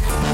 Bye.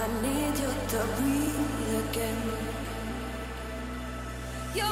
I need you to breathe again. You